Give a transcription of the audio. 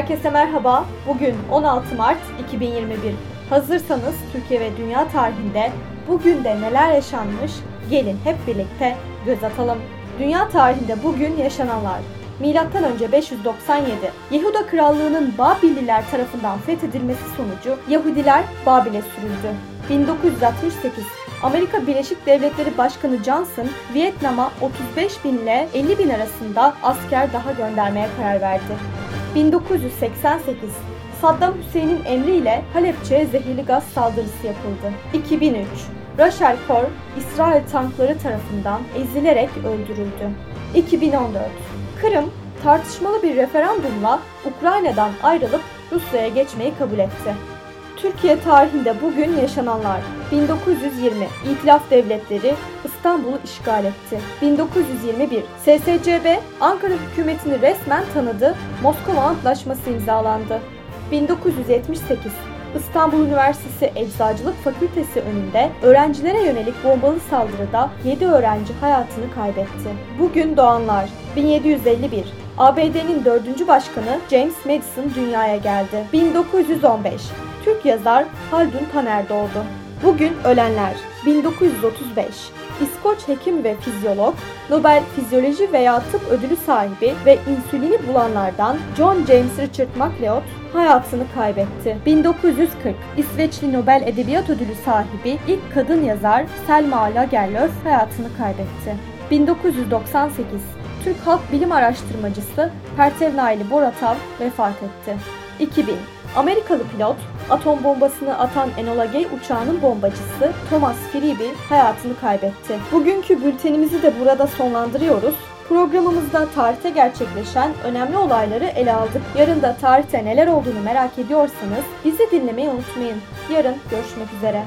Herkese merhaba. Bugün 16 Mart 2021. Hazırsanız Türkiye ve dünya tarihinde bugün de neler yaşanmış? Gelin hep birlikte göz atalım. Dünya tarihinde bugün yaşananlar. Milattan önce 597 Yehuda Krallığı'nın Babilliler tarafından fethedilmesi sonucu Yahudiler Babil'e sürüldü. 1968 Amerika Birleşik Devletleri Başkanı Johnson, Vietnam'a 35 bin ile 50 bin arasında asker daha göndermeye karar verdi. 1988 Saddam Hüseyin'in emriyle Halepçe'ye zehirli gaz saldırısı yapıldı. 2003 Rachel Kor, İsrail tankları tarafından ezilerek öldürüldü. 2014 Kırım, tartışmalı bir referandumla Ukrayna'dan ayrılıp Rusya'ya geçmeyi kabul etti. Türkiye tarihinde bugün yaşananlar 1920 İtilaf Devletleri İstanbul'u işgal etti. 1921 SSCB Ankara hükümetini resmen tanıdı. Moskova Antlaşması imzalandı. 1978 İstanbul Üniversitesi Eczacılık Fakültesi önünde öğrencilere yönelik bombalı saldırıda 7 öğrenci hayatını kaybetti. Bugün doğanlar 1751 ABD'nin 4. başkanı James Madison dünyaya geldi. 1915 Türk yazar Haldun Taner doğdu. Bugün ölenler 1935 İskoç hekim ve fizyolog, Nobel Fizyoloji veya Tıp ödülü sahibi ve insülini bulanlardan John James Richard MacLeod hayatını kaybetti. 1940 İsveçli Nobel Edebiyat Ödülü sahibi ilk kadın yazar Selma Lagerlöf hayatını kaybetti. 1998 Türk Halk Bilim Araştırmacısı Pertev Naili Boratav vefat etti. 2000 Amerikalı pilot atom bombasını atan Enola Gay uçağının bombacısı Thomas Freeby hayatını kaybetti. Bugünkü bültenimizi de burada sonlandırıyoruz. Programımızda tarihte gerçekleşen önemli olayları ele aldık. Yarın da tarihte neler olduğunu merak ediyorsanız bizi dinlemeyi unutmayın. Yarın görüşmek üzere.